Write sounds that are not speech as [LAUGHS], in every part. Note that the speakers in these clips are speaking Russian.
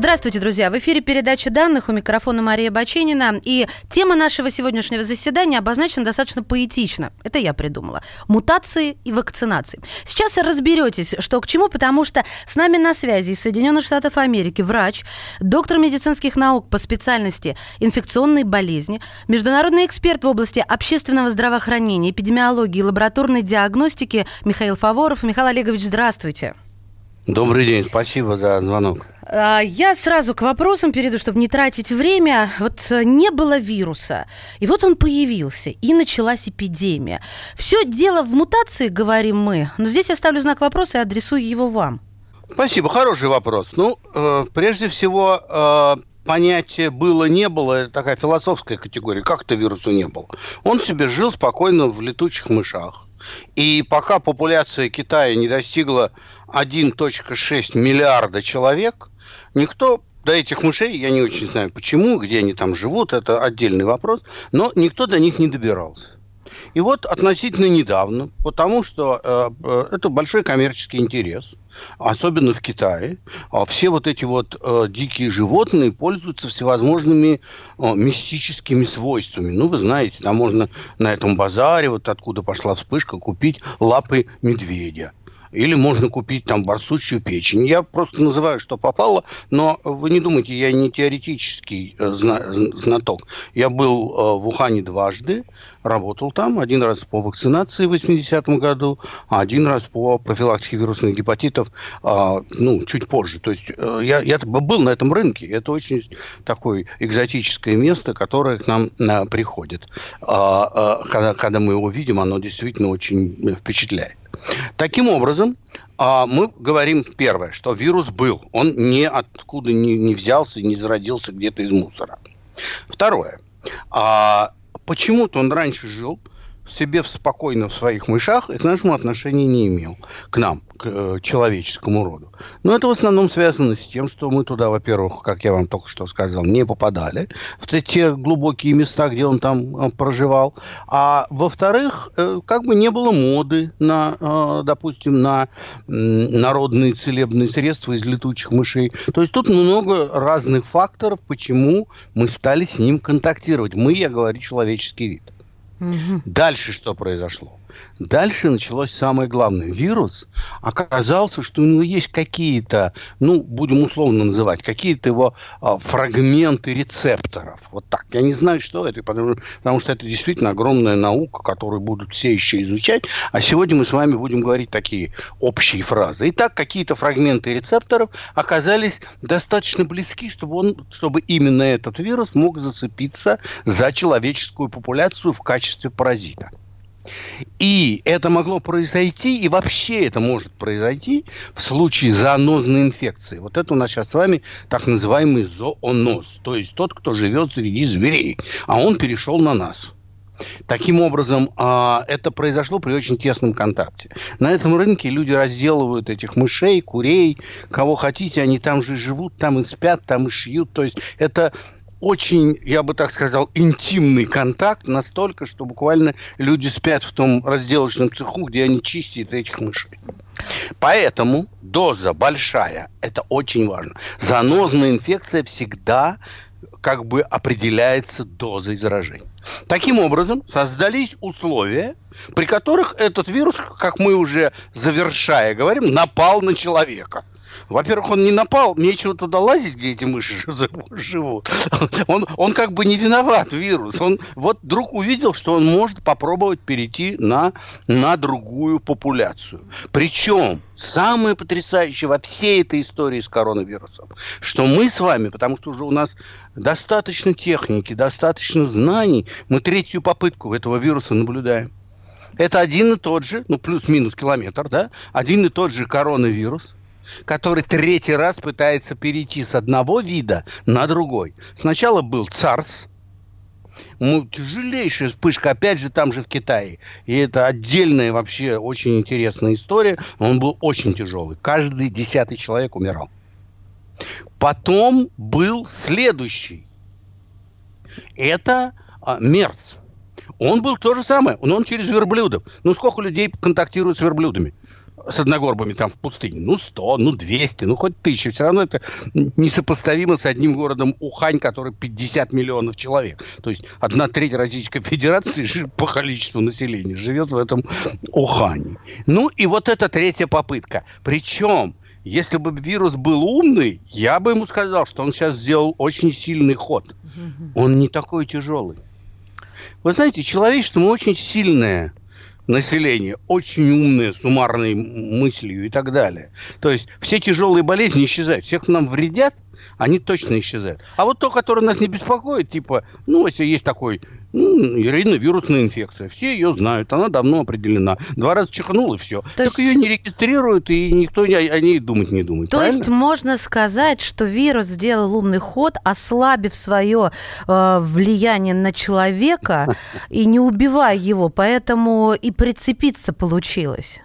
Здравствуйте, друзья! В эфире передача данных у микрофона Мария Баченина. И тема нашего сегодняшнего заседания обозначена достаточно поэтично. Это я придумала. Мутации и вакцинации. Сейчас разберетесь, что к чему, потому что с нами на связи из Соединенных Штатов Америки врач, доктор медицинских наук по специальности инфекционной болезни, международный эксперт в области общественного здравоохранения, эпидемиологии и лабораторной диагностики Михаил Фаворов. Михаил Олегович, здравствуйте. Добрый день, спасибо за звонок. А, я сразу к вопросам перейду, чтобы не тратить время. Вот э, не было вируса, и вот он появился, и началась эпидемия. Все дело в мутации, говорим мы, но здесь я ставлю знак вопроса и адресую его вам. Спасибо, хороший вопрос. Ну, э, прежде всего, э, понятие было-не было, это такая философская категория. Как то вирусу не было? Он себе жил спокойно в летучих мышах. И пока популяция Китая не достигла 1.6 миллиарда человек, никто до этих мышей, я не очень знаю почему, где они там живут, это отдельный вопрос, но никто до них не добирался. И вот относительно недавно, потому что э, э это большой коммерческий интерес, особенно в Китае, э, все вот эти вот э, дикие животные пользуются всевозможными э, мистическими свойствами. Ну, вы знаете, там можно на этом базаре, вот откуда пошла вспышка, купить лапы медведя или можно купить там барсучью печень. Я просто называю, что попало, но вы не думайте, я не теоретический э, знаток. Я был э, в Ухане дважды, работал там, один раз по вакцинации в 80-м году, а один раз по профилактике вирусных гепатитов, а, ну, чуть позже. То есть э, я, я был на этом рынке, это очень такое экзотическое место, которое к нам приходит. А, когда, когда мы его видим, оно действительно очень впечатляет. Таким образом, а, мы говорим первое, что вирус был. Он ни откуда не, взялся, не зародился где-то из мусора. Второе. А, почему-то он раньше жил себе спокойно в своих мышах и к нашему отношения не имел, к нам, к э, человеческому роду. Но это в основном связано с тем, что мы туда, во-первых, как я вам только что сказал, не попадали в те глубокие места, где он там э, проживал, а во-вторых, э, как бы не было моды на, э, допустим, на э, народные целебные средства из летучих мышей. То есть тут много разных факторов, почему мы стали с ним контактировать. Мы, я говорю, человеческий вид. Дальше что произошло? Дальше началось самое главное. Вирус оказался, что у него есть какие-то, ну, будем условно называть, какие-то его а, фрагменты рецепторов. Вот так. Я не знаю, что это, потому, потому что это действительно огромная наука, которую будут все еще изучать. А сегодня мы с вами будем говорить такие общие фразы. Итак, какие-то фрагменты рецепторов оказались достаточно близки, чтобы, он, чтобы именно этот вирус мог зацепиться за человеческую популяцию в качестве паразита. И это могло произойти, и вообще это может произойти в случае зоонозной инфекции. Вот это у нас сейчас с вами так называемый зооноз, то есть тот, кто живет среди зверей, а он перешел на нас. Таким образом, а, это произошло при очень тесном контакте. На этом рынке люди разделывают этих мышей, курей, кого хотите, они там же живут, там и спят, там и шьют. То есть это очень, я бы так сказал, интимный контакт, настолько, что буквально люди спят в том разделочном цеху, где они чистят этих мышей. Поэтому доза большая, это очень важно. Занозная инфекция всегда как бы определяется дозой заражения. Таким образом, создались условия, при которых этот вирус, как мы уже завершая говорим, напал на человека. Во-первых, он не напал, нечего туда лазить, где эти мыши [LAUGHS] живут. Он, он как бы не виноват, вирус. Он вот вдруг увидел, что он может попробовать перейти на, на другую популяцию. Причем самое потрясающее во всей этой истории с коронавирусом, что мы с вами, потому что уже у нас достаточно техники, достаточно знаний, мы третью попытку этого вируса наблюдаем. Это один и тот же, ну плюс-минус километр, да, один и тот же коронавирус – который третий раз пытается перейти с одного вида на другой. Сначала был ЦАРС, ну, тяжелейшая вспышка, опять же, там же в Китае. И это отдельная вообще очень интересная история. Он был очень тяжелый. Каждый десятый человек умирал. Потом был следующий. Это а, МЕРС. Он был то же самое, но он через верблюдов. Ну, сколько людей контактируют с верблюдами? С одногорбами там в пустыне. Ну, 100, ну, 200, ну, хоть тысяча. Все равно это несопоставимо с одним городом Ухань, который 50 миллионов человек. То есть одна треть Российской Федерации по количеству населения живет в этом Ухане. Ну, и вот эта третья попытка. Причем если бы вирус был умный, я бы ему сказал, что он сейчас сделал очень сильный ход. Он не такой тяжелый. Вы знаете, человечество мы очень сильное население, очень умное, с умарной мыслью и так далее. То есть все тяжелые болезни исчезают. Всех нам вредят, они точно исчезают. А вот то, которое нас не беспокоит, типа, ну, если есть такой ну, вирусная инфекция. Все ее знают, она давно определена. Два раза чихнул и все. То так есть... ее не регистрируют, и никто о ней думать не думает. То правильно? есть можно сказать, что вирус сделал умный ход, ослабив свое э, влияние на человека [LAUGHS] и не убивая его, поэтому и прицепиться получилось.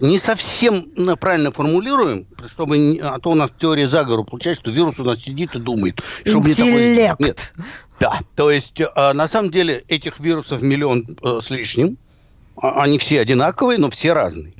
Не совсем ну, правильно формулируем, чтобы а то у нас теория заговора получается, что вирус у нас сидит и думает. Чтобы Интеллект. Не такое... Нет. Да, то есть э, на самом деле этих вирусов миллион э, с лишним. А, они все одинаковые, но все разные.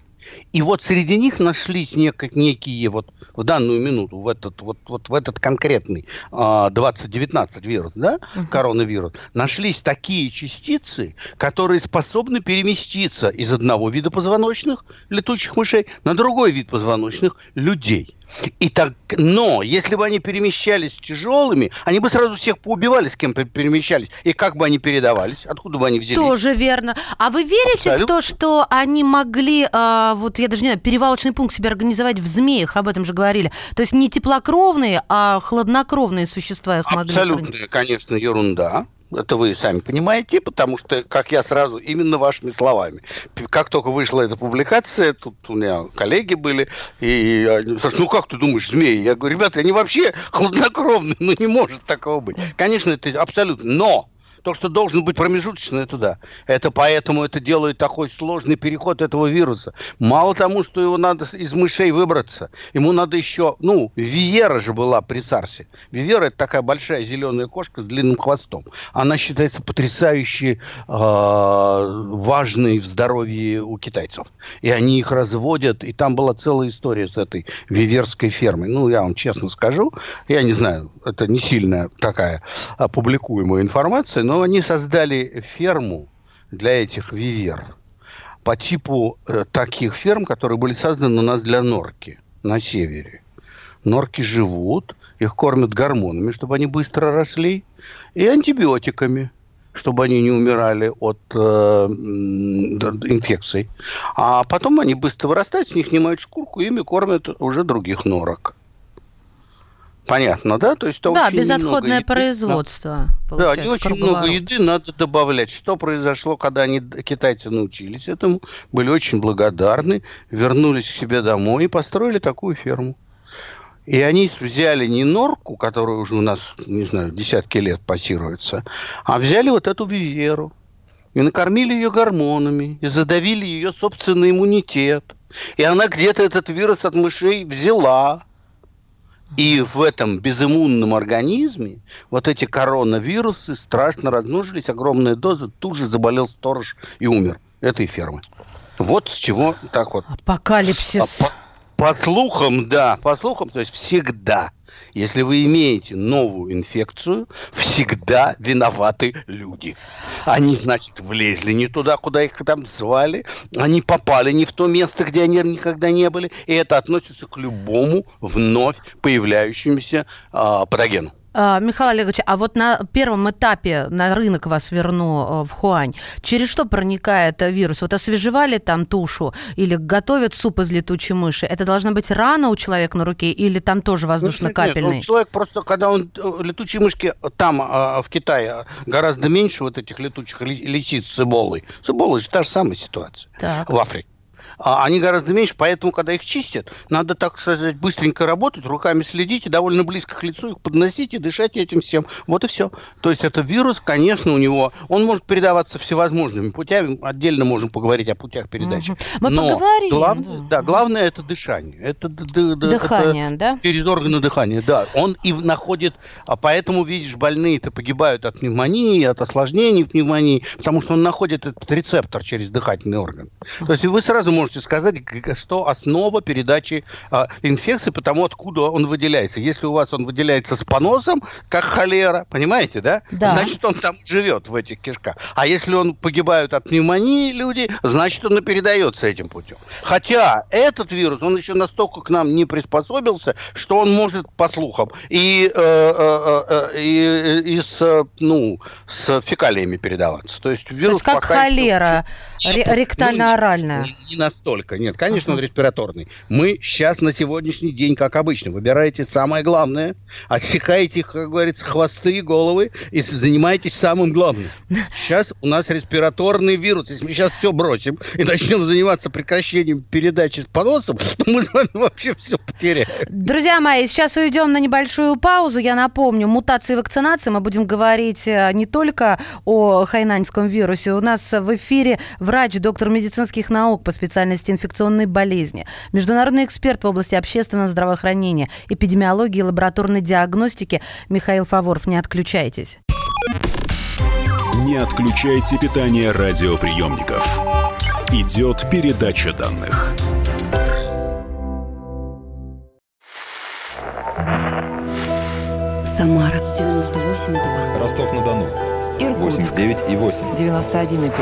И вот среди них нашлись нек- некие вот в данную минуту, в этот, вот, вот в этот конкретный а, 2019 вирус, да, uh-huh. коронавирус, нашлись такие частицы, которые способны переместиться из одного вида позвоночных летучих мышей на другой вид позвоночных людей. И так, но если бы они перемещались тяжелыми, они бы сразу всех поубивали, с кем перемещались. И как бы они передавались? Откуда бы они взялись? Тоже верно. А вы верите Абсолютно. в то, что они могли, э, вот я даже не знаю, перевалочный пункт себе организовать в змеях, об этом же говорили. То есть не теплокровные, а хладнокровные существа их могли. Абсолютно, конечно, ерунда. Это вы сами понимаете, потому что, как я сразу, именно вашими словами. Как только вышла эта публикация, тут у меня коллеги были, и они ну как ты думаешь, змеи? Я говорю, ребята, они вообще хладнокровные, ну не может такого быть. Конечно, это абсолютно. Но то, что должен быть промежуточный, это да. Это поэтому это делает такой сложный переход этого вируса. Мало тому, что его надо из мышей выбраться, ему надо еще, ну, Виера же была при Царсе. Виера это такая большая зеленая кошка с длинным хвостом. Она считается потрясающе э, важной в здоровье у китайцев. И они их разводят, и там была целая история с этой виверской фермой. Ну, я вам честно скажу, я не знаю, это не сильная такая опубликуемая информация, но они создали ферму для этих вивер по типу э, таких ферм, которые были созданы у нас для норки на севере. Норки живут, их кормят гормонами, чтобы они быстро росли, и антибиотиками, чтобы они не умирали от э, инфекций. А потом они быстро вырастают, с них снимают шкурку, ими кормят уже других норок. Понятно, да? То есть то да, безотходное производство. Да, не очень много еды надо добавлять. Что произошло, когда они, китайцы научились этому, были очень благодарны, вернулись к себе домой и построили такую ферму. И они взяли не норку, которая уже у нас, не знаю, десятки лет пассируется, а взяли вот эту виверу и накормили ее гормонами, и задавили ее собственный иммунитет. И она где-то этот вирус от мышей взяла, и в этом безиммунном организме вот эти коронавирусы страшно размножились, огромные дозы, тут же заболел сторож и умер этой фермы. Вот с чего так вот. Апокалипсис. По, по слухам, да, по слухам, то есть всегда если вы имеете новую инфекцию, всегда виноваты люди. Они, значит, влезли не туда, куда их там звали, они попали не в то место, где они никогда не были, и это относится к любому вновь появляющемуся э, патогену. А, Михаил Олегович, а вот на первом этапе на рынок вас верну э, в Хуань, через что проникает вирус? Вот освежевали там тушу или готовят суп из летучей мыши? Это должна быть рана у человека на руке или там тоже воздушно-капельный? Нет, нет, человек просто, когда он... Э, летучие мышки там, а, в Китае, гораздо меньше вот этих летучих лисиц с эболой. С эболой же та же самая ситуация так. в Африке. А они гораздо меньше, поэтому, когда их чистят, надо, так сказать, быстренько работать, руками следить и довольно близко к лицу их подносить и дышать этим всем. Вот и все. То есть это вирус, конечно, у него, он может передаваться всевозможными путями, отдельно можем поговорить о путях передачи. Мы Но поговорим. главное, да, главное это дышание. Это, Дыхание, это да? Через органы дыхания, да. Он и находит, а поэтому, видишь, больные-то погибают от пневмонии, от осложнений пневмонии, потому что он находит этот рецептор через дыхательный орган. То есть вы сразу можете сказать, г- что основа передачи а, инфекции, потому откуда он выделяется. Если у вас он выделяется с поносом, как холера, понимаете, да? Да. Значит, он там живет в этих кишках. А если он погибают от пневмонии люди, значит, он и передается этим путем. Хотя этот вирус, он еще настолько к нам не приспособился, что он может, по слухам, и, э, э, э, и, и с, э, ну, с фекалиями передаваться. То есть То вирус есть как пока еще- холера, ре- Ну, ректально-оральная. не, не настолько, нет. Конечно, он респираторный. Мы сейчас на сегодняшний день, как обычно, выбираете самое главное, отсекаете, как говорится, хвосты и головы и занимаетесь самым главным. Сейчас у нас респираторный вирус. Если мы сейчас все бросим и начнем заниматься прекращением передачи с поносом, то мы с вами вообще все потеряем. Друзья мои, сейчас уйдем на небольшую паузу. Я напомню, мутации вакцинации. Мы будем говорить э, не только о хайнаньском вирусе. У нас в эфире врач, доктор медицинских наук по специальности инфекционной болезни, международный эксперт в области общественного здравоохранения, эпидемиологии и лабораторной диагностики Михаил Фаворов. Не отключайтесь. Не отключайте питание радиоприемников. Идет передача данных. Самара 98,2. Ростов-на-Дону. Иркутск 89 и 8. 91,5.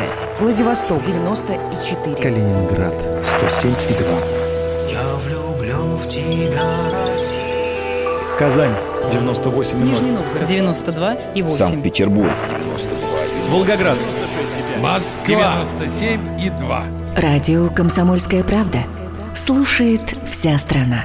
Владивосток 94. Калининград. 107 и 2. Я влюблен в тебя, Россия. Казань. 98 Нижний Новгород 92 и 8. Санкт-Петербург. Волгоград. Москва. 97 и 2. Радио «Комсомольская правда». Слушает вся страна.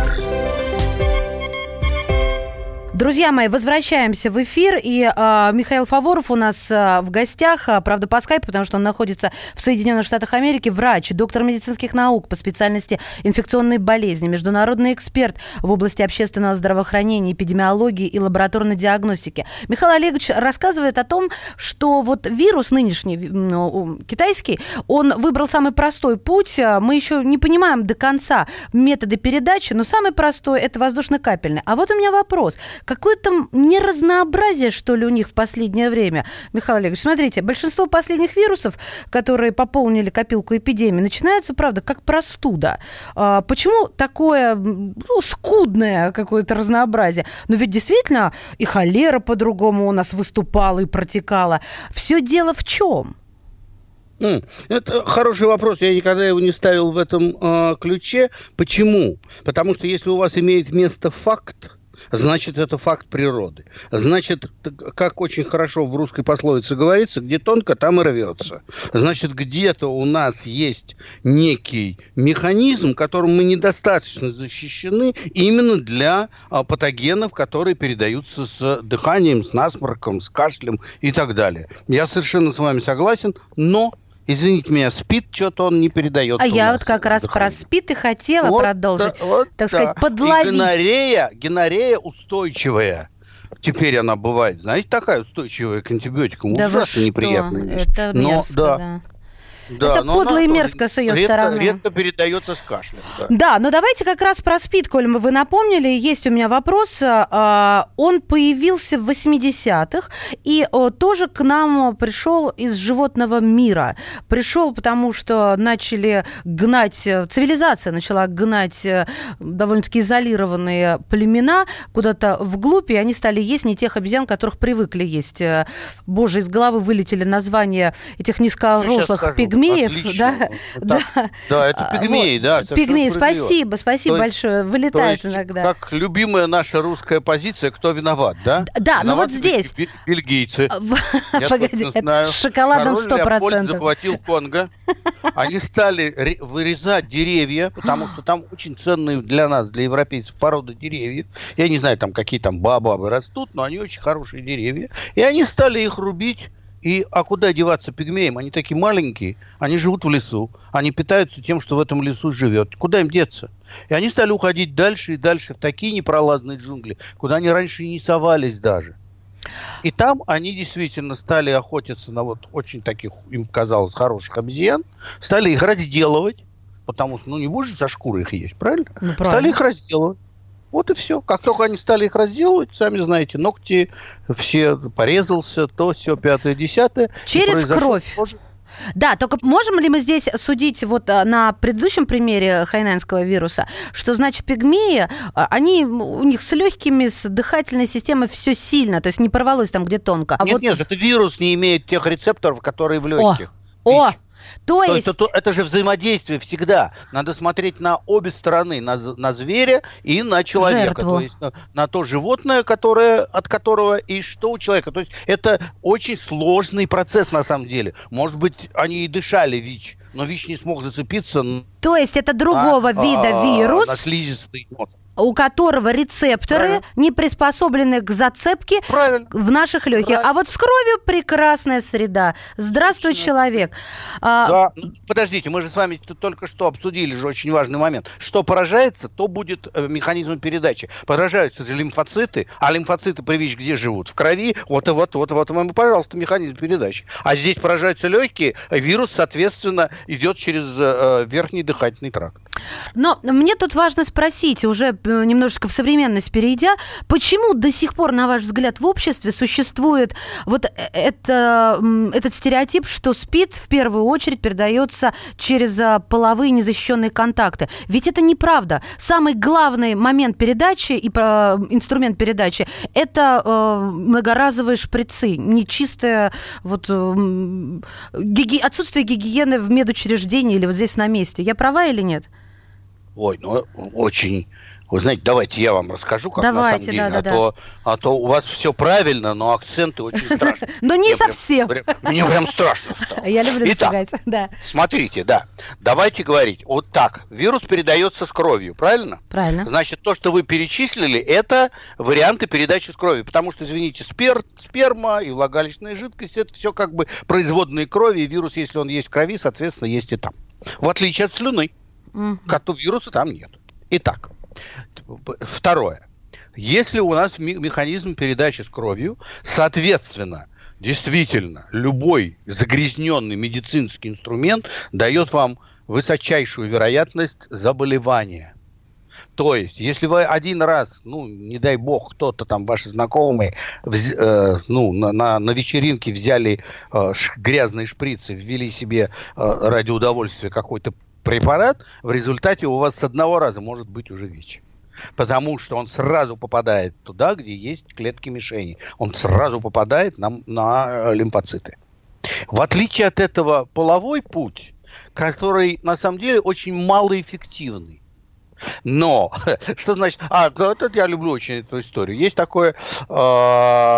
Друзья мои, возвращаемся в эфир. И а, Михаил Фаворов у нас а, в гостях, а, правда, по скайпу, потому что он находится в Соединенных Штатах Америки, врач, доктор медицинских наук по специальности инфекционные болезни, международный эксперт в области общественного здравоохранения, эпидемиологии и лабораторной диагностики. Михаил Олегович рассказывает о том, что вот вирус нынешний, ну, китайский, он выбрал самый простой путь. Мы еще не понимаем до конца методы передачи, но самый простой – это воздушно-капельный. А вот у меня вопрос. Какое там неразнообразие, что ли, у них в последнее время? Михаил Олегович, смотрите, большинство последних вирусов, которые пополнили копилку эпидемии, начинаются, правда, как простуда. А почему такое ну, скудное какое-то разнообразие? Но ведь действительно и холера по-другому у нас выступала и протекала. Все дело в чем? Это хороший вопрос. Я никогда его не ставил в этом э, ключе. Почему? Потому что если у вас имеет место факт, значит, это факт природы. Значит, как очень хорошо в русской пословице говорится, где тонко, там и рвется. Значит, где-то у нас есть некий механизм, которым мы недостаточно защищены именно для а, патогенов, которые передаются с дыханием, с насморком, с кашлем и так далее. Я совершенно с вами согласен, но Извините меня, спит, что-то он не передает. А я вот как раз про СПИД и хотела Вот продолжить. да, вот так да. сказать, И подловить. гонорея, гонорея устойчивая. Теперь она бывает, знаете, такая устойчивая к антибиотикам. Да Ужасно неприятная вещь. Это Но, мерзко, да. да. Да, Это подло и мерзко с её редко, стороны. Редко передается с кашлем. Да. Да, но давайте как раз про СПИД, коль вы напомнили, есть у меня вопрос. А, Он появился в 80-х и о, тоже к нам пришел из животного мира. Пришел, потому что начали гнать, э, цивилизация начала гнать э, довольно-таки изолированные племена куда-то вглубь, и они стали есть не тех обезьян, которых привыкли есть. Э, Боже, из головы вылетели названия этих Ну, низкорослых скажу. Пигмеев. Отлично. да? Вот так. Да, это А, пигмеи, вот, да. Пигмеи, спасибо, спасибо То есть- большое. То Вылетают есть, иногда. как любимая наша русская позиция, кто виноват, да? Да, ну вот здесь. бельги- Бельгийцы. Я [LAUGHS] Погоди, знаю. с шоколадом Король Леопольд 100%. захватил Конго. Они стали ре- вырезать деревья, потому что там очень ценные для нас, для европейцев, порода деревьев. Я не знаю, там какие там бабабы растут, но они очень хорошие деревья. И они стали их рубить. И, а куда деваться пигмеям? Они такие маленькие, они живут в лесу, они питаются тем, что в этом лесу живет. Куда им деться? И они стали уходить дальше и дальше в такие непролазные джунгли, куда они раньше не совались даже. И там они действительно стали охотиться на вот очень таких, им казалось, хороших обезьян, стали их разделывать, потому что, ну, не будешь за шкуры их есть, правильно? Ну, Стали правильно. их разделывать. Вот и все. Как только они стали их разделывать, сами знаете, ногти все порезался, то все пятое, десятое. Через кровь. тоже- Да, только можем ли мы здесь судить вот а, на предыдущем примере хайнанского вируса, что значит пигмеи, а, они у них с легкими, с дыхательной системой все сильно, то есть не порвалось там, где тонко. А нет, вот, нет, это вирус не имеет тех рецепторов, которые в легких. о, ВИЧ. То То есть, есть это, это же взаимодействие всегда. Надо смотреть на обе стороны, на, на зверя и на человека. Жертву. То есть на, на то животное, которое, от которого и что у человека. То есть это очень сложный процесс на самом деле. Может быть, они и дышали ВИЧ, но ВИЧ не смог зацепиться то есть это другого а, вида на вирус, у которого рецепторы Правильно. не приспособлены к зацепке Правильно. в наших легких. Правильно. А вот с кровью прекрасная среда. Здравствуй, Точно. человек. А, Да, ну, подождите, мы же с вами только что обсудили же очень важный момент. Что поражается, то будет э, механизм передачи. Поражаются лимфоциты, а лимфоциты при ВИЧ где живут? В крови. Вот и вот, вот, вот вам, пожалуйста, механизм передачи. А здесь поражаются легкие, э, вирус, соответственно, идет через э, верхний дыхательный тракт. Но мне тут важно спросить, уже э, немножечко в современность перейдя, почему до сих пор, на ваш взгляд, в обществе существует вот э- это, этот стереотип, что СПИД в первую очередь передается через а, половые незащищенные контакты? Ведь это неправда. Самый главный момент передачи и про- инструмент передачи – это э, многоразовые шприцы, нечистое вот, гиги- отсутствие гигиены в медучреждении или вот здесь на месте. Я права или нет? Ой, ну очень. Вы знаете, давайте я вам расскажу, как Давайте, на самом деле. да, да, а, то, а то у вас все правильно, но акценты очень [LAUGHS] страшные. Но не совсем. Мне прям страшно стало. [LAUGHS] Я люблю Итак, [LAUGHS] да. Смотрите, да. Давайте говорить. Вот так. Вирус передается с кровью, правильно? Правильно. Значит, то, что вы перечислили, это варианты передачи с кровью. Потому что, извините, спер, сперма и влагалищная жидкость, это все как бы производные крови. И вирус, если он есть в крови, соответственно, есть и там. В отличие от слюны. Мгм. Коту вируса там нет. Итак, второе. Если у нас механизм передачи с кровью, соответственно, действительно, любой загрязненный медицинский инструмент дает вам высочайшую вероятность заболевания. То есть, если вы один раз, ну, не дай бог, кто-то там, ваши знакомые, вз- э, ну, на, на, на вечеринке взяли э, ш- грязные шприцы, ввели себе э, ради удовольствия какой-то препарат, в результате у вас с одного раза может быть уже ВИЧ. Потому что он сразу попадает туда, где есть клетки мишени. Он сразу попадает на, на э, лимфоциты. В отличие от этого половой путь, который на самом деле очень малоэффективный. Но, [LAUGHS] что значит... А, это я люблю очень эту историю. Есть такое э,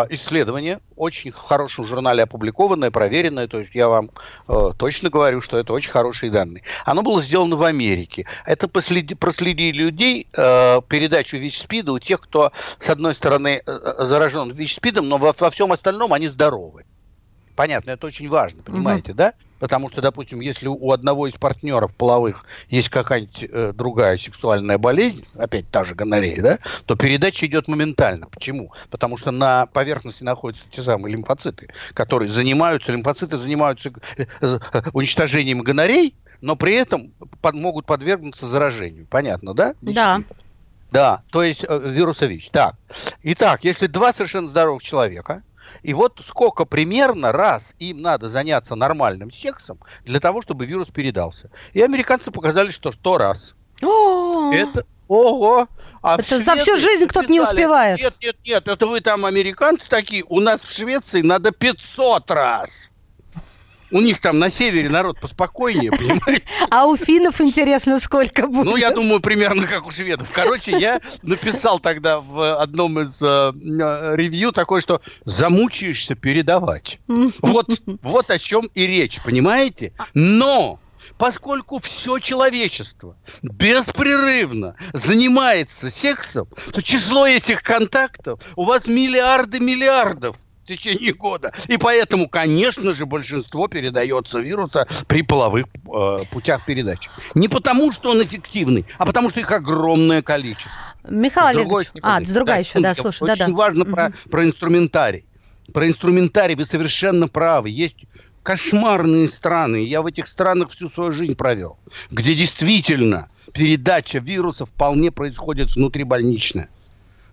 исследование, очень в хорошем журнале опубликованное, проверенное, то есть я вам э, точно говорю, что это очень хорошие данные. Оно было сделано в Америке. Это последи- проследили людей, э, передачу ВИЧ-СПИДа у тех, кто, с одной стороны, э, заражен ВИЧ-СПИДом, но во, во всем остальном они здоровы. Понятно, это очень важно, понимаете, да? Потому что, допустим, если у одного из партнеров половых есть какая-нибудь э, другая сексуальная болезнь, опять та же гонорея, да, то передача идет моментально. Почему? Потому что на поверхности находятся те самые лимфоциты, которые занимаются, лимфоциты занимаются э, э, уничтожением гонорей, но при этом под- могут подвергнуться заражению. Понятно, да? Да. Да, то есть э, вируса ВИЧ. Так, итак, если два совершенно здоровых человека, и вот сколько примерно раз им надо заняться нормальным сексом для того, чтобы вирус передался. И американцы показали, что сто раз. Это ого! А Это за всю жизнь кто-то не успевает. Нет, нет, нет, это вы там американцы такие. У нас в Швеции надо 500 раз. У них там на севере народ поспокойнее, [LAUGHS] понимаете? А у финнов интересно, сколько будет? Ну, я думаю, примерно как у шведов. Короче, я написал тогда в одном из э, э, ревью такое, что замучаешься передавать. Вот, [LAUGHS] вот о чем и речь, понимаете? Но поскольку все человечество беспрерывно занимается сексом, то число этих контактов у вас миллиарды миллиардов в течение года. И поэтому, конечно же, большинство передается вируса при половых э, путях передачи. Не потому, что он эффективный, а потому, что их огромное количество. Михаил Олегович, а, с другая еще, да, слушай, да, да. Очень важно про, про инструментарий. Про инструментарий вы совершенно правы. Есть кошмарные страны. Я в этих странах всю свою жизнь провел, где действительно передача вируса вполне происходит внутрибольничная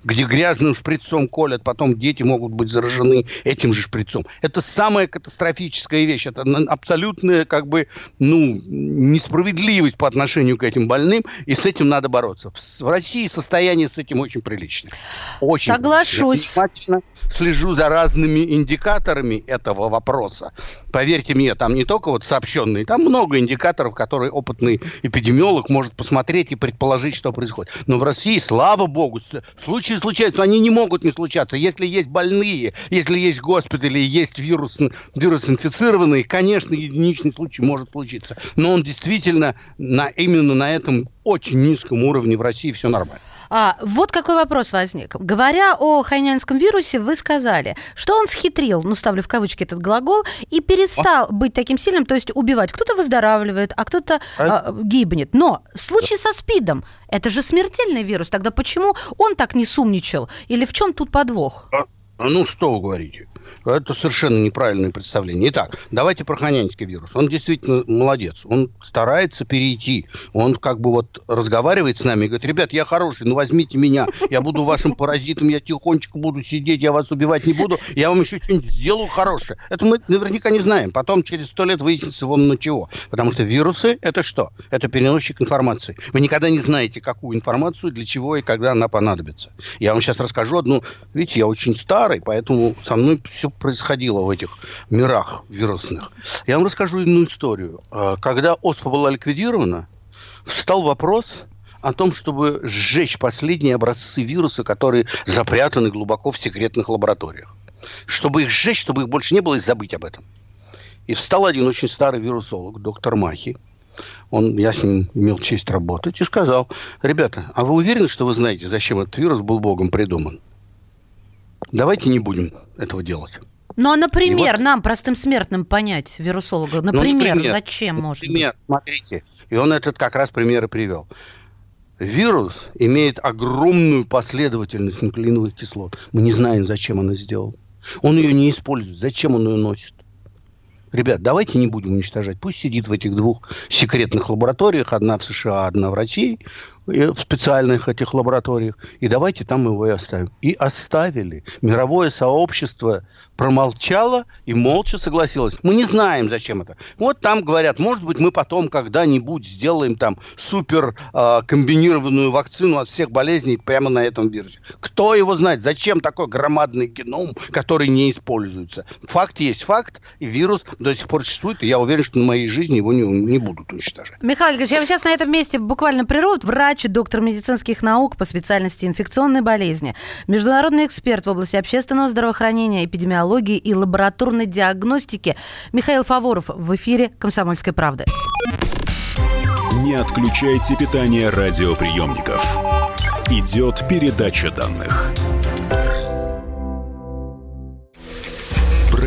где грязным шприцом колят, потом дети могут быть заражены этим же шприцом. Это самая катастрофическая вещь. Это абсолютная, как бы, ну, несправедливость по отношению к этим больным, и с этим надо бороться. В России состояние с этим очень приличное. Очень Соглашусь. Приличное слежу за разными индикаторами этого вопроса. Поверьте мне, там не только вот сообщенные, там много индикаторов, которые опытный эпидемиолог может посмотреть и предположить, что происходит. Но в России, слава богу, случаи случаются, но они не могут не случаться. Если есть больные, если есть госпитали, есть вирус, вирус инфицированный, конечно, единичный случай может случиться. Но он действительно на, именно на этом очень низком уровне в России все нормально. А, вот какой вопрос возник. Говоря о хайнянском вирусе, вы сказали, что он схитрил, ну, ставлю в кавычки этот глагол, и перестал а? быть таким сильным, то есть убивать. Кто-то выздоравливает, а кто-то а? А, гибнет. Но в случае со СПИДом, это же смертельный вирус, тогда почему он так не сумничал? Или в чем тут подвох? А, ну, что вы говорите? Это совершенно неправильное представление. Итак, давайте про ханянский вирус. Он действительно молодец. Он старается перейти. Он как бы вот разговаривает с нами и говорит, ребят, я хороший, ну возьмите меня. Я буду вашим паразитом, я тихонечко буду сидеть, я вас убивать не буду. Я вам еще что-нибудь сделаю хорошее. Это мы наверняка не знаем. Потом через сто лет выяснится вон на чего. Потому что вирусы – это что? Это переносчик информации. Вы никогда не знаете, какую информацию, для чего и когда она понадобится. Я вам сейчас расскажу одну... Видите, я очень старый, поэтому со мной все происходило в этих мирах вирусных. Я вам расскажу одну историю. А, когда ОСПА была ликвидирована, встал вопрос о том, чтобы сжечь последние образцы вируса, которые запрятаны глубоко в секретных лабораториях. Чтобы их сжечь, чтобы их больше не было, и забыть об этом. И встал один очень старый вирусолог, доктор Махи, он, я с ним имел честь работать, и сказал, ребята, а вы уверены, что вы знаете, зачем этот вирус был Богом придуман? Давайте не будем этого делать. Ну, а, например, вот... нам, простым смертным, понять вирусолога, ну, например, ну, зачем, может Например, смотрите, и он этот как раз пример и привел. Вирус имеет огромную последовательность нуклеиновых кислот. Мы не знаем, зачем она сделана. Он ее не использует. Зачем он ее носит? Ребят, давайте не будем уничтожать. Пусть сидит в этих двух секретных лабораториях. Одна в США, одна в России в специальных этих лабораториях, и давайте там его и оставим. И оставили. Мировое сообщество промолчало и молча согласилось. Мы не знаем, зачем это. Вот там говорят, может быть, мы потом когда-нибудь сделаем там супер э, комбинированную вакцину от всех болезней прямо на этом вирусе. Кто его знает? Зачем такой громадный геном, который не используется? Факт есть факт, и вирус до сих пор существует, и я уверен, что на моей жизни его не, не будут уничтожать. Михаил Ильич, я сейчас на этом месте буквально прерву. Врач врач, доктор медицинских наук по специальности инфекционной болезни, международный эксперт в области общественного здравоохранения, эпидемиологии и лабораторной диагностики Михаил Фаворов в эфире «Комсомольской правды». Не отключайте питание радиоприемников. Идет передача данных.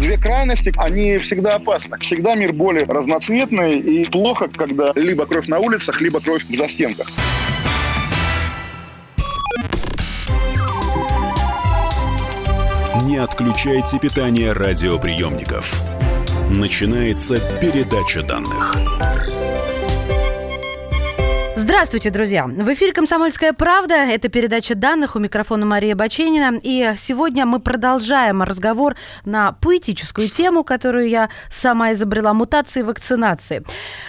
Две крайности, они всегда опасны. Всегда мир более разноцветный и плохо, когда либо кровь на улицах, либо кровь в застенках. Не отключайте питание радиоприемников. Начинается передача данных. Здравствуйте, друзья! В эфире «Комсомольская правда». Это передача данных. У микрофона Мария Баченина. И сегодня мы продолжаем разговор на поэтическую тему, которую я сама изобрела – мутации вакцинации.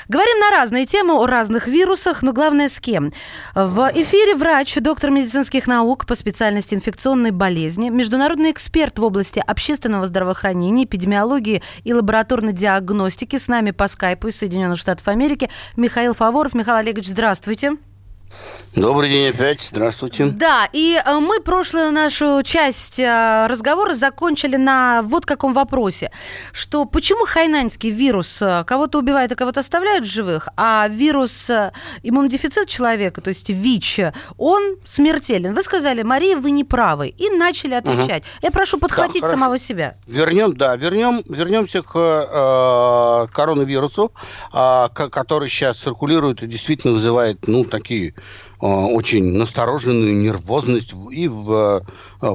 Говорим на разные темы, о разных вирусах, но главное с кем. В эфире врач, доктор медицинских наук по специальности инфекционной болезни, международный эксперт в области общественного здравоохранения, эпидемиологии и лабораторной диагностики. С нами по скайпу из Соединенных Штатов Америки Михаил Фаворов. Михаил Олегович, здравствуйте. Здравствуйте. Добрый день опять, здравствуйте. Да, и э, мы прошлую нашу часть э, разговора закончили на вот каком вопросе, что почему хайнаньский вирус э, кого-то убивает, а кого-то оставляют в живых, а вирус иммунодефицит человека, то есть ВИЧ, он смертелен. Вы сказали, Мария, вы не правы, и начали отвечать. Угу. Я прошу подхватить да, самого себя. Вернем, да, вернем, вернемся к э, коронавирусу, э, который сейчас циркулирует и действительно вызывает, ну, такие очень настороженную нервозность и в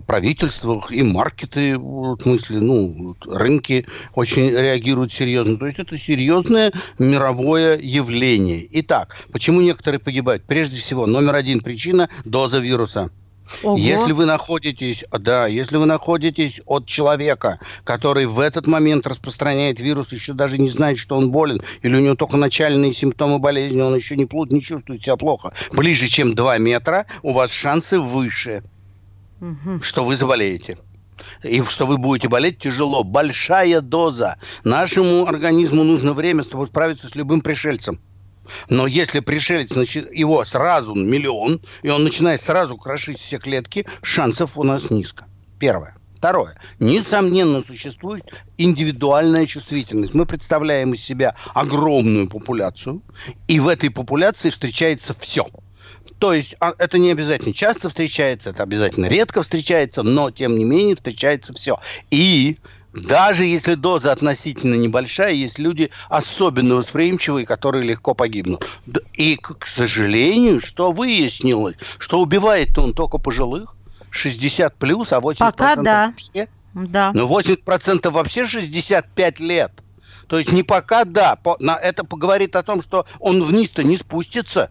правительствах, и маркеты, в смысле, ну, рынки очень реагируют серьезно. То есть это серьезное мировое явление. Итак, почему некоторые погибают? Прежде всего, номер один причина – доза вируса. Ого. Если вы находитесь, да, если вы находитесь от человека, который в этот момент распространяет вирус, еще даже не знает, что он болен, или у него только начальные симптомы болезни, он еще не плут, не чувствует себя плохо, ближе, чем 2 метра, у вас шансы выше, угу. что вы заболеете и что вы будете болеть тяжело. Большая доза. Нашему организму нужно время, чтобы справиться с любым пришельцем. Но если пришелец, значит, его сразу миллион, и он начинает сразу крошить все клетки, шансов у нас низко. Первое. Второе. Несомненно, существует индивидуальная чувствительность. Мы представляем из себя огромную популяцию, и в этой популяции встречается все. То есть а, это не обязательно часто встречается, это обязательно редко встречается, но тем не менее встречается все. И даже если доза относительно небольшая, есть люди особенно восприимчивые, которые легко погибнут. И, к сожалению, что выяснилось, что убивает он только пожилых, 60 плюс, а 80% Пока да. вообще. Да. Но 80% вообще 65 лет. То есть не пока да, это говорит о том, что он вниз-то не спустится.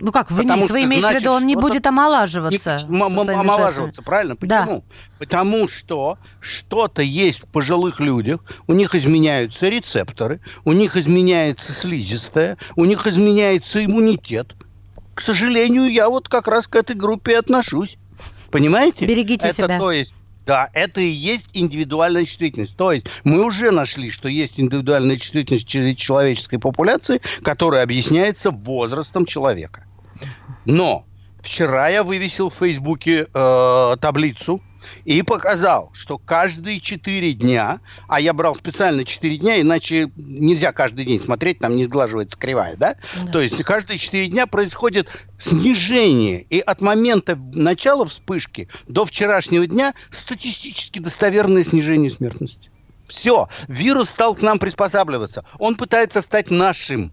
Ну как, вниз, Потому вы имеете в виду, он не будет омолаживаться? Не, омолаживаться, правильно? Почему? Да. Потому что что-то есть в пожилых людях, у них изменяются рецепторы, у них изменяется слизистая, у них изменяется иммунитет. К сожалению, я вот как раз к этой группе отношусь. Понимаете? Берегите Это, себя. То есть, да, это и есть индивидуальная чувствительность. То есть мы уже нашли, что есть индивидуальная чувствительность человеческой популяции, которая объясняется возрастом человека. Но вчера я вывесил в Фейсбуке э, таблицу и показал, что каждые 4 дня, а я брал специально 4 дня, иначе нельзя каждый день смотреть, там не сглаживается кривая, да? да. То есть каждые 4 дня происходит снижение. И от момента начала вспышки до вчерашнего дня статистически достоверное снижение смертности. Все, вирус стал к нам приспосабливаться. Он пытается стать нашим.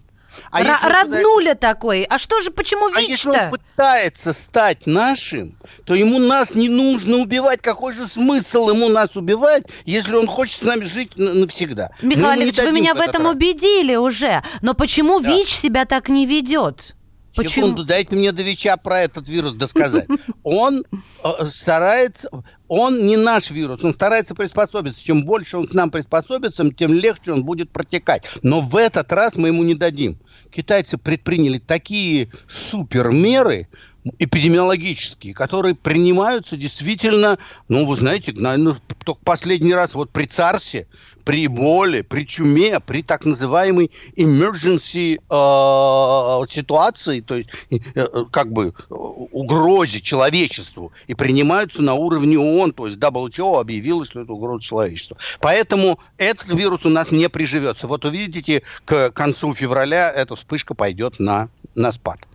А Р- роднуля пытается... такой. А что же, почему ВИЧ-то? А если он пытается стать нашим, то ему нас не нужно убивать. Какой же смысл ему нас убивать, если он хочет с нами жить навсегда? Михаил Алексеевич, вы меня в этом раз. убедили уже. Но почему да. ВИЧ себя так не ведет? Почему? Секунду, дайте мне до ВИЧа про этот вирус досказать. [LAUGHS] Он э, старается, он не наш вирус, он старается приспособиться. Чем больше он к нам приспособится, тем легче он будет протекать. Но в этот раз мы ему не дадим китайцы предприняли такие супермеры, эпидемиологические, которые принимаются действительно, ну, вы знаете, наверное, только последний раз вот при ЦАРСе, при Эболе, при чуме, при так называемой emergency э, ситуации, то есть э, э как бы угрозе человечеству, и принимаются на уровне ООН, то есть WHO объявила, что это угроза человечеству. Поэтому этот вирус у нас не приживется. Вот увидите, к концу февраля эта вспышка пойдет на, на спад.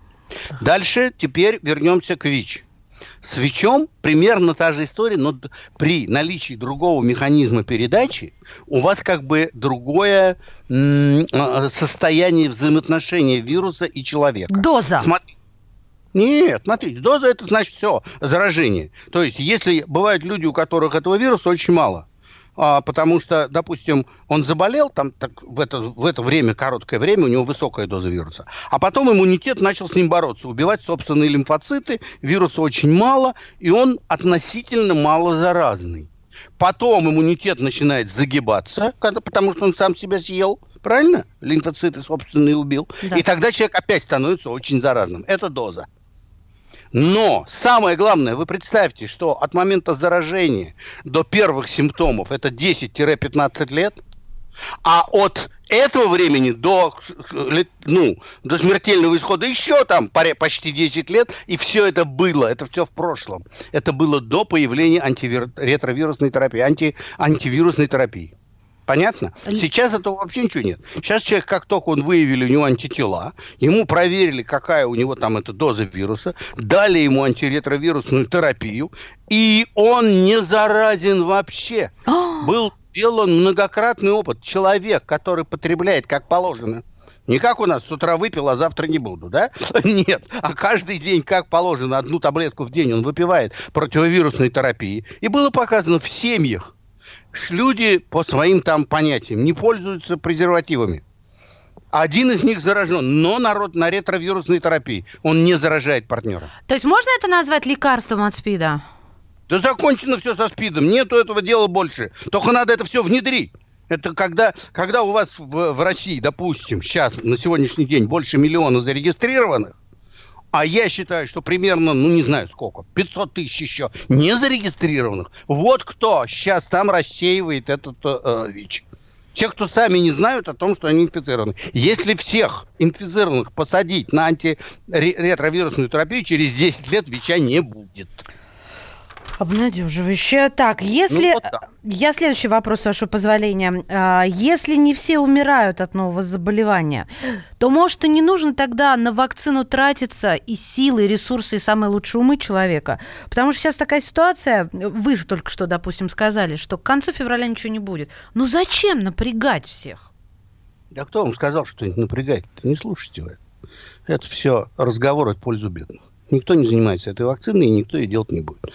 Дальше теперь вернемся к ВИЧ. С ВИЧом примерно та же история, но при наличии другого механизма передачи у вас как бы другое а, состояние взаимоотношения вируса и человека. Доза. Смотри. Нет, смотрите, доза это значит все, заражение. То есть, если бывают люди, у которых этого вируса очень мало, а, потому что, допустим, он заболел, там так, в, это, в это время, короткое время, у него высокая доза вируса, а потом иммунитет начал с ним бороться, убивать собственные лимфоциты, вируса очень мало, и он относительно мало заразный. Потом иммунитет начинает загибаться, когда, потому что он сам себя съел, правильно? Лимфоциты собственные убил. Да. И тогда человек опять становится очень заразным. Это доза. Но самое главное, вы представьте, что от момента заражения до первых симптомов это 10-15 лет, а от этого времени до, ну, до смертельного исхода еще там почти 10 лет, и все это было, это все в прошлом. Это было до появления антиретровирусной терапии, анти, антивирусной терапии. Понятно? Сейчас этого вообще ничего нет. Сейчас человек, как только он выявили у него антитела, ему проверили, какая у него там эта доза вируса, дали ему антиретровирусную терапию, и он не заразен вообще. Был сделан многократный опыт. Человек, который потребляет как положено, не как у нас с утра выпил, а завтра не буду, да? [LAUGHS] Нет. А каждый день, как положено, одну таблетку в день он выпивает противовирусной терапии. И было показано в семьях, люди по своим там понятиям не пользуются презервативами. Один из них заражен, но народ на ретровирусной терапии. Он не заражает партнера. То есть можно это назвать лекарством от СПИДа? Да закончено все со СПИДом. Нету этого дела больше. Только надо это все внедрить. Это когда, когда у вас в, в России, допустим, сейчас, на сегодняшний день, больше миллиона зарегистрированных, а я считаю, что примерно, ну не знаю сколько, 500 тысяч еще не зарегистрированных. Вот кто сейчас там рассеивает этот э, э ВИЧ. Те, кто сами не знают о том, что они инфицированы. Если всех инфицированных посадить на антиретровирусную терапию, через 10 лет ВИЧа не будет. Обнадеживающе. Так, если... Ну, вот да. Я следующий вопрос, с вашего позволения. А, если не все умирают от нового заболевания, то, может, и не нужно тогда на вакцину тратиться и силы, и ресурсы, и самые лучшие умы человека? Потому что сейчас такая ситуация, вы только что, допустим, сказали, что к концу февраля ничего не будет. Ну зачем напрягать всех? Да кто вам сказал, что напрягать? Не слушайте вы. Это все разговоры в пользу бедных. Никто не занимается этой вакциной, и никто ее делать не будет.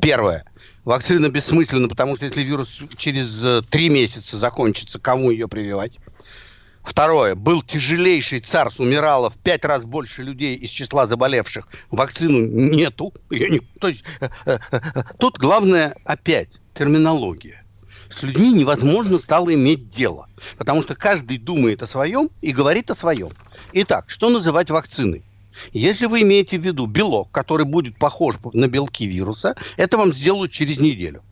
Первое. Вакцина бессмысленна, потому что если вирус через э, три месяца закончится, кому ее прививать? Второе. Был тяжелейший царс, умирало в пять раз больше людей из числа заболевших. Вакцину нету. Не... То есть э, э, тут главное опять терминология. С людьми невозможно стало иметь дело, потому что каждый думает о своем и говорит о своем. Итак, что называть вакциной? Если вы имеете в виду белок, который будет похож на белки вируса, это вам сделают через неделю.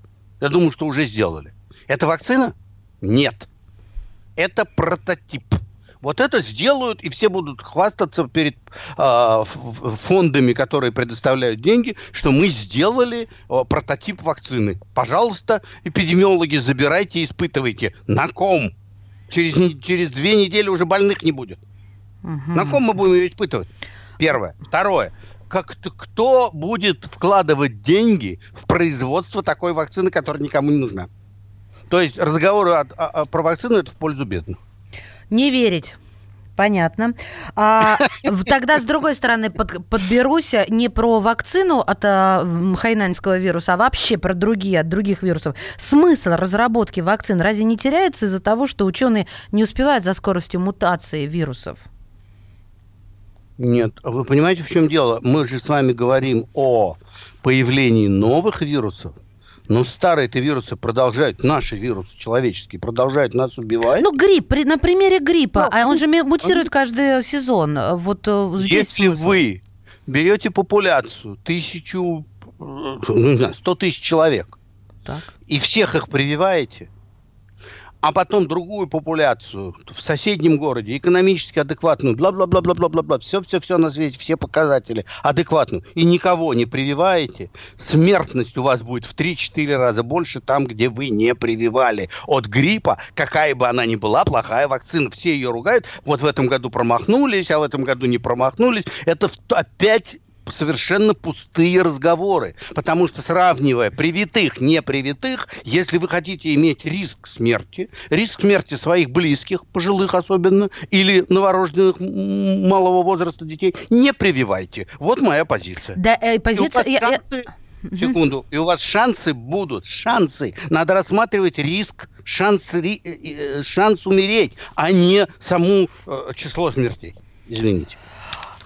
Я думаю, что уже сделали. Это вакцина? Нет. Это прототип. Вот это сделают, и все будут хвастаться перед э, фондами, которые предоставляют деньги, что мы сделали э, прототип вакцины. Пожалуйста, эпидемиологи, забирайте, испытывайте. На ком? Через, через две недели уже больных не будет. Угу. На ком мы будем ее испытывать? Первое. Второе. Как, кто будет вкладывать деньги в производство такой вакцины, которая никому не нужна? То есть разговоры о, о, про вакцину это в пользу бедных. Не верить. Понятно. А, тогда, с другой стороны, под, подберусь не про вакцину от а, хайнанского вируса, а вообще про другие, от других вирусов. Смысл разработки вакцин разве не теряется из-за того, что ученые не успевают за скоростью мутации вирусов? Нет, вы понимаете, в чем дело? Мы же с вами говорим о появлении новых вирусов, но старые-то вирусы продолжают, наши вирусы человеческие, продолжают нас убивать. Ну, грипп, при, на примере гриппа, да, а он же мутирует каждый сезон. Вот э, здесь Если смысл. вы берете популяцию, тысячу, э, ну, не знаю, сто тысяч человек, Так. и всех их прививаете, а потом другую популяцию в соседнем городе, экономически адекватную, бла-бла-бла-бла-бла-бла, все-все-все на свете, все показатели адекватную, и никого не прививаете, смертность у вас будет в 3-4 раза больше там, где вы не прививали. От гриппа, какая бы она ни была, плохая вакцина. Все ее ругают, вот в этом году промахнулись, а в этом году не промахнулись. Это опять совершенно пустые разговоры. Потому что сравнивая привитых, не привитых, если вы хотите иметь риск смерти, риск смерти своих близких, пожилых особенно, или новорожденных малого возраста детей, не прививайте. Вот моя позиция. Да, э, И у позиция... вас я- я- шансы- Секунду. И у вас шансы будут, шансы. Надо рассматривать риск, шанс, э, э, шанс умереть, а не саму э, число смертей. Извините.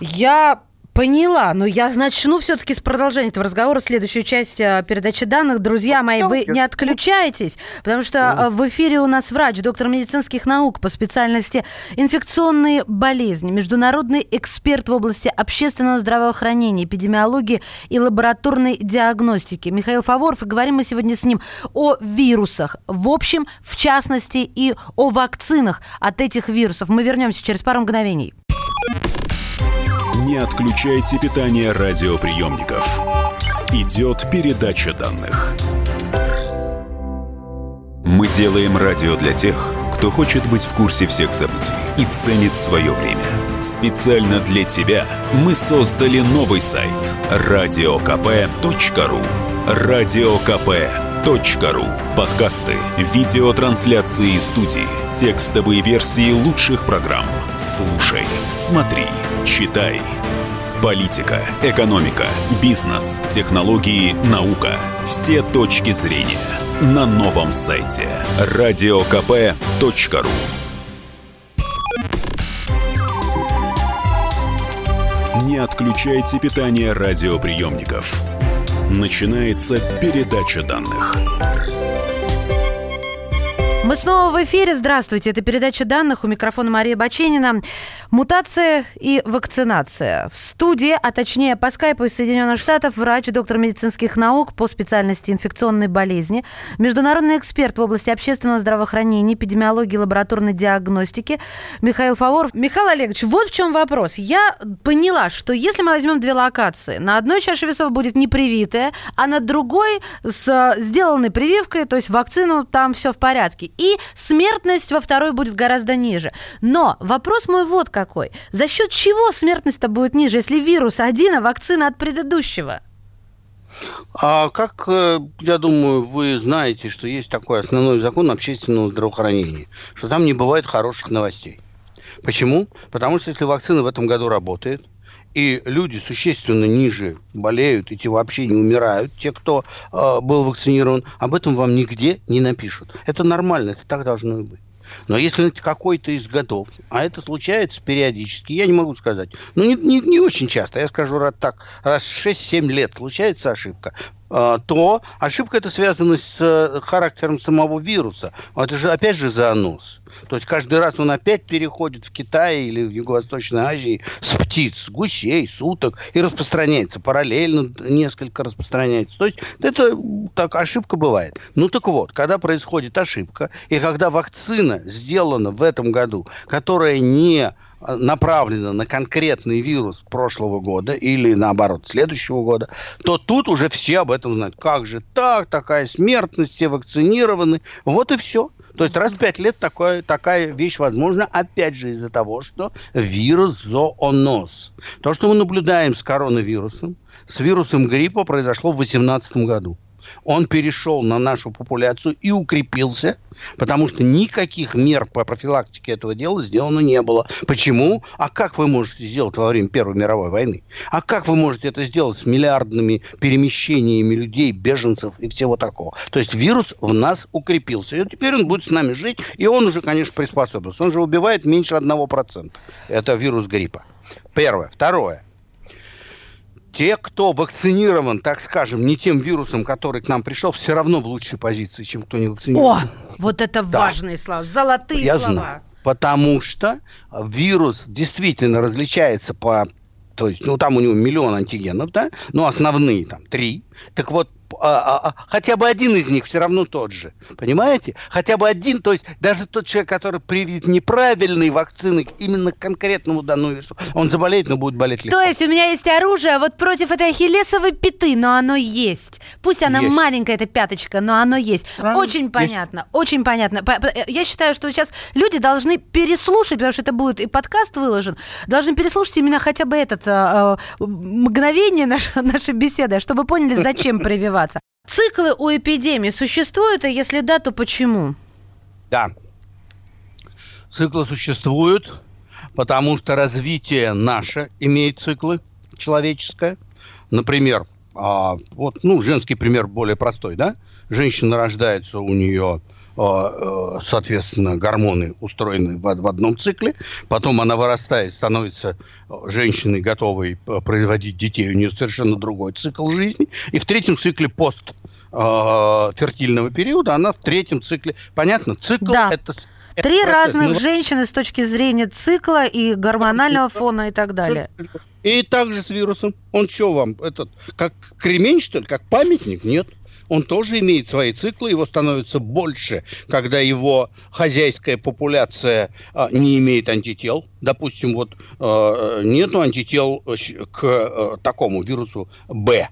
Я поняла, но я начну все-таки с продолжения этого разговора, следующую часть э, передачи данных. Друзья мои, вы не отключайтесь, потому что э, в эфире у нас врач, доктор медицинских наук по специальности инфекционные болезни, международный эксперт в области общественного здравоохранения, эпидемиологии и лабораторной диагностики Михаил Фаворов. И говорим мы сегодня с ним о вирусах, в общем, в частности, и о вакцинах от этих вирусов. Мы вернемся через пару мгновений. Не отключайте питание радиоприемников. Идет передача данных. Мы делаем радио для тех, кто хочет быть в курсе всех событий и ценит свое время. Специально для тебя мы создали новый сайт радиокп.ру радиокп.ру Подкасты, видеотрансляции студии, текстовые версии лучших программ. Слушай, смотри, читай. Политика, экономика, бизнес, технологии, наука. Все точки зрения на новом сайте радиокп.ру Не отключайте питание радиоприемников. Начинается передача данных. Мы снова в эфире. Здравствуйте. Это передача данных. У микрофона Мария Баченина. Мутация и вакцинация. В студии, а точнее по скайпу из Соединенных Штатов, врач, доктор медицинских наук по специальности инфекционной болезни, международный эксперт в области общественного здравоохранения, эпидемиологии, лабораторной диагностики Михаил Фаворов. Михаил Олегович, вот в чем вопрос. Я поняла, что если мы возьмем две локации, на одной чаше весов будет непривитая, а на другой с сделанной прививкой, то есть вакцину, там все в порядке. И смертность во второй будет гораздо ниже. Но вопрос мой вот какой. За счет чего смертность-то будет ниже, если вирус один, а вакцина от предыдущего? А как, э, я думаю, вы знаете, что есть такой основной закон общественного здравоохранения, что там не бывает хороших новостей. Почему? Потому что если вакцина в этом году работает, и люди существенно ниже болеют, и те вообще не умирают, те, кто э, был вакцинирован, об этом вам нигде не напишут. Это нормально, это так должно и быть. Но если какой-то из годов, а это случается периодически, я не могу сказать, ну не, не, не очень часто, я скажу раз так, раз в 6-7 лет случается ошибка, то ошибка это связана с э, характером самого вируса. Это же опять же зооноз. То есть каждый раз он опять переходит в Китае или в Юго-Восточной Азии с птиц, с гусей, с уток и распространяется. Параллельно несколько распространяется. То есть это так ошибка бывает. Ну так вот, когда происходит ошибка, и когда вакцина сделана в этом году, которая не направлена на конкретный вирус прошлого года или наоборот следующего года, то тут уже все об этом знают. Как же так, такая смертность, все вакцинированы. Вот и все. То есть раз в пять лет такое, такая вещь возможна, опять же из-за того, что вирус зооноз. То, что мы наблюдаем с коронавирусом, с вирусом гриппа произошло в 2018 году он перешел на нашу популяцию и укрепился, потому что никаких мер по профилактике этого дела сделано не было. Почему? А как вы можете сделать во время Первой мировой войны? А как вы можете это сделать с миллиардными перемещениями людей, беженцев и всего такого? То есть вирус в нас укрепился. И теперь он будет с нами жить, и он уже, конечно, приспособился. Он же убивает меньше 1%. Это вирус гриппа. Первое. Второе те, кто вакцинирован, так скажем, не тем вирусом, который к нам пришел, все равно в лучшей позиции, чем кто не вакцинирован. О, вот это да. важные слова, золотые Я слова. Знаю, потому что вирус действительно различается по то есть, ну, там у него миллион антигенов, да, ну, основные там три. Так вот, а, а, а, хотя бы один из них все равно тот же. Понимаете? Хотя бы один, то есть даже тот человек, который привит неправильные вакцины именно к конкретному данному вирусу, он заболеет, но будет болеть легко. То есть у меня есть оружие вот против этой ахиллесовой пяты, но оно есть. Пусть она Есть. маленькая, эта пяточка, но оно есть. Правильно. Очень Есть. понятно, очень понятно. По- по- Я считаю, что сейчас люди должны переслушать, потому что это будет и подкаст выложен, должны переслушать именно хотя бы этот а, мгновение нашей, [LAUGHS] нашей беседы, чтобы поняли, зачем [LAUGHS] прививаться. Циклы у эпидемии существуют, и если да, то почему? Да. Циклы существуют, потому что развитие наше имеет циклы человеческое. Например, а, вот, ну, женский пример более простой, да? Женщина рождается, у нее, а, соответственно, гормоны устроены в, в одном цикле, потом она вырастает, становится э, женщиной, готовой э, производить детей, у нее совершенно другой цикл жизни, и в третьем цикле пост э, фертильного периода, она в третьем цикле. Понятно? Цикл Да. это... Три процесс. разных Мы- женщины с точки зрения цикла и гормонального фона и так далее. И также с вирусом. Он что вам, этот, как кремень, что ли, как памятник? Нет. Он тоже имеет свои циклы, его становится больше, когда его хозяйская популяция а, не имеет антител. Допустим, вот э, нету антител э, к э, такому вирусу Б.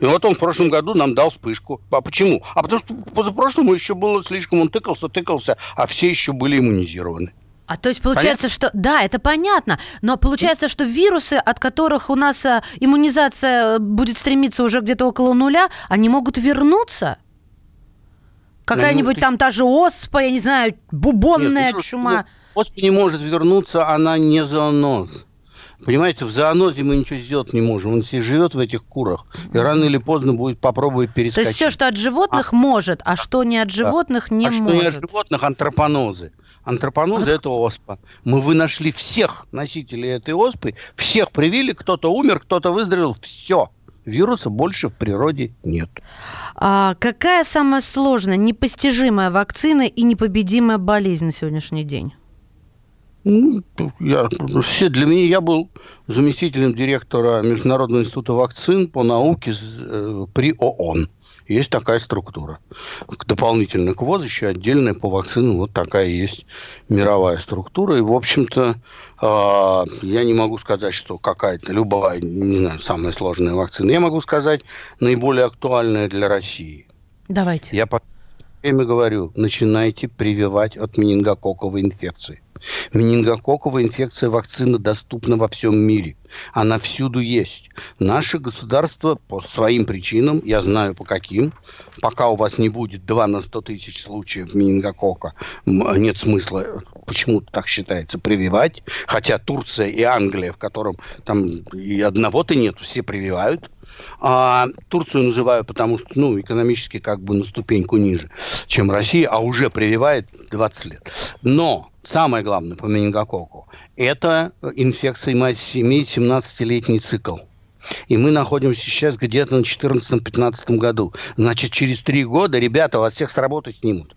И вот он в прошлом году нам дал вспышку. А почему? А потому что позапрошлому еще было слишком, он тыкался, тыкался, а все еще были иммунизированы. А то есть получается, что да, это понятно, но получается, что вирусы, от которых у нас а, иммунизация будет стремиться уже где-то около нуля, они могут вернуться? Какая-нибудь ты- там та же оспа, я не знаю, бубонная Нет, вирус- чума. Оспа не может вернуться, она не зооноз. Понимаете, в зоонозе мы ничего сделать не можем. Он себе живет в этих курах, и рано или поздно будет попробовать То перескочить. есть все, что от животных, может, а что не от животных, не а что может. не от животных, антропонозы. Антропонозы – это оспа. Мы вы нашли всех носителей этой оспы, всех привили, кто-то умер, кто-то выздоровел, все. Вируса больше в природе нет. А какая самая сложная, непостижимая вакцина и непобедимая болезнь на сегодняшний день? Ну, я, все, для меня я был заместителем директора Международного института вакцин по науке э, при ООН. Есть такая структура. Дополнительно к ВОЗ еще отдельная по вакцинам вот такая есть мировая структура. И, в общем-то, а, я не могу сказать, что какая-то любая, не знаю, самая сложная вакцина. Я могу сказать, наиболее актуальная для России. Давайте. Я время говорю, начинайте прививать от менингококковой инфекции. Менингококковая инфекция вакцина доступна во всем мире. Она всюду есть. Наше государство по своим причинам, я знаю по каким, пока у вас не будет 2 на 100 тысяч случаев менингокока, нет смысла, почему-то так считается, прививать. Хотя Турция и Англия, в котором там и одного-то нет, все прививают. А Турцию называю, потому что, ну, экономически как бы на ступеньку ниже, чем Россия, а уже прививает 20 лет. Но самое главное по менингококку – это инфекция имеет 17-летний цикл. И мы находимся сейчас где-то на 14-15 году. Значит, через три года ребята вас всех с работы снимут.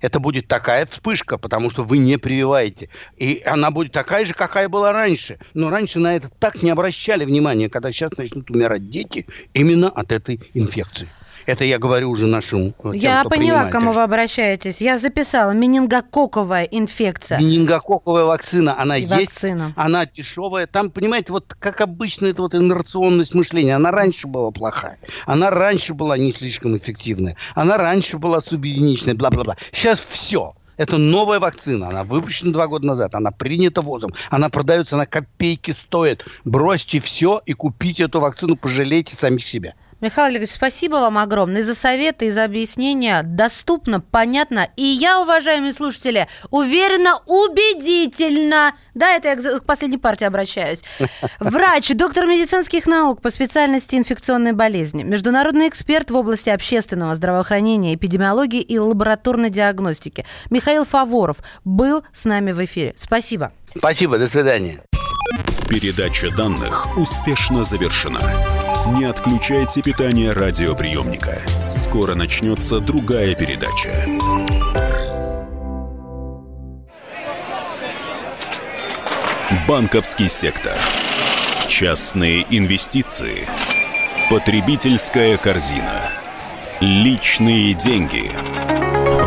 Это будет такая вспышка, потому что вы не прививаете. И она будет такая же, какая была раньше. Но раньше на это так не обращали внимания, когда сейчас начнут умирать дети именно от этой инфекции. Это я говорю уже нашим э, тем, Я поняла, к кому вы обращаетесь. Я записала. Менингококковая инфекция. Менингококковая вакцина, она И есть, вакцина. она дешевая. Там, понимаете, вот как обычно, это вот инерционность мышления. Она раньше была плохая. Она раньше была не слишком эффективная. Она раньше была субъединичная, бла-бла-бла. Сейчас все. Это новая вакцина. Она выпущена два года назад. Она принята ВОЗом. Она продается, она копейки стоит. Бросьте все и купите эту вакцину. Пожалейте самих себя. Михаил Олегович, спасибо вам огромное и за советы, и за объяснения. Доступно, понятно. И я, уважаемые слушатели, уверена, убедительно. Да, это я к за- к последней партии обращаюсь. [LAUGHS] Врач, доктор медицинских наук по специальности инфекционной болезни, международный эксперт в области общественного здравоохранения, эпидемиологии и лабораторной диагностики Михаил Фаворов был с нами в эфире. Спасибо. Спасибо, до свидания. Передача данных успешно завершена. Не отключайте питание радиоприемника. Скоро начнется другая передача. Банковский сектор. Частные инвестиции. Потребительская корзина. Личные деньги.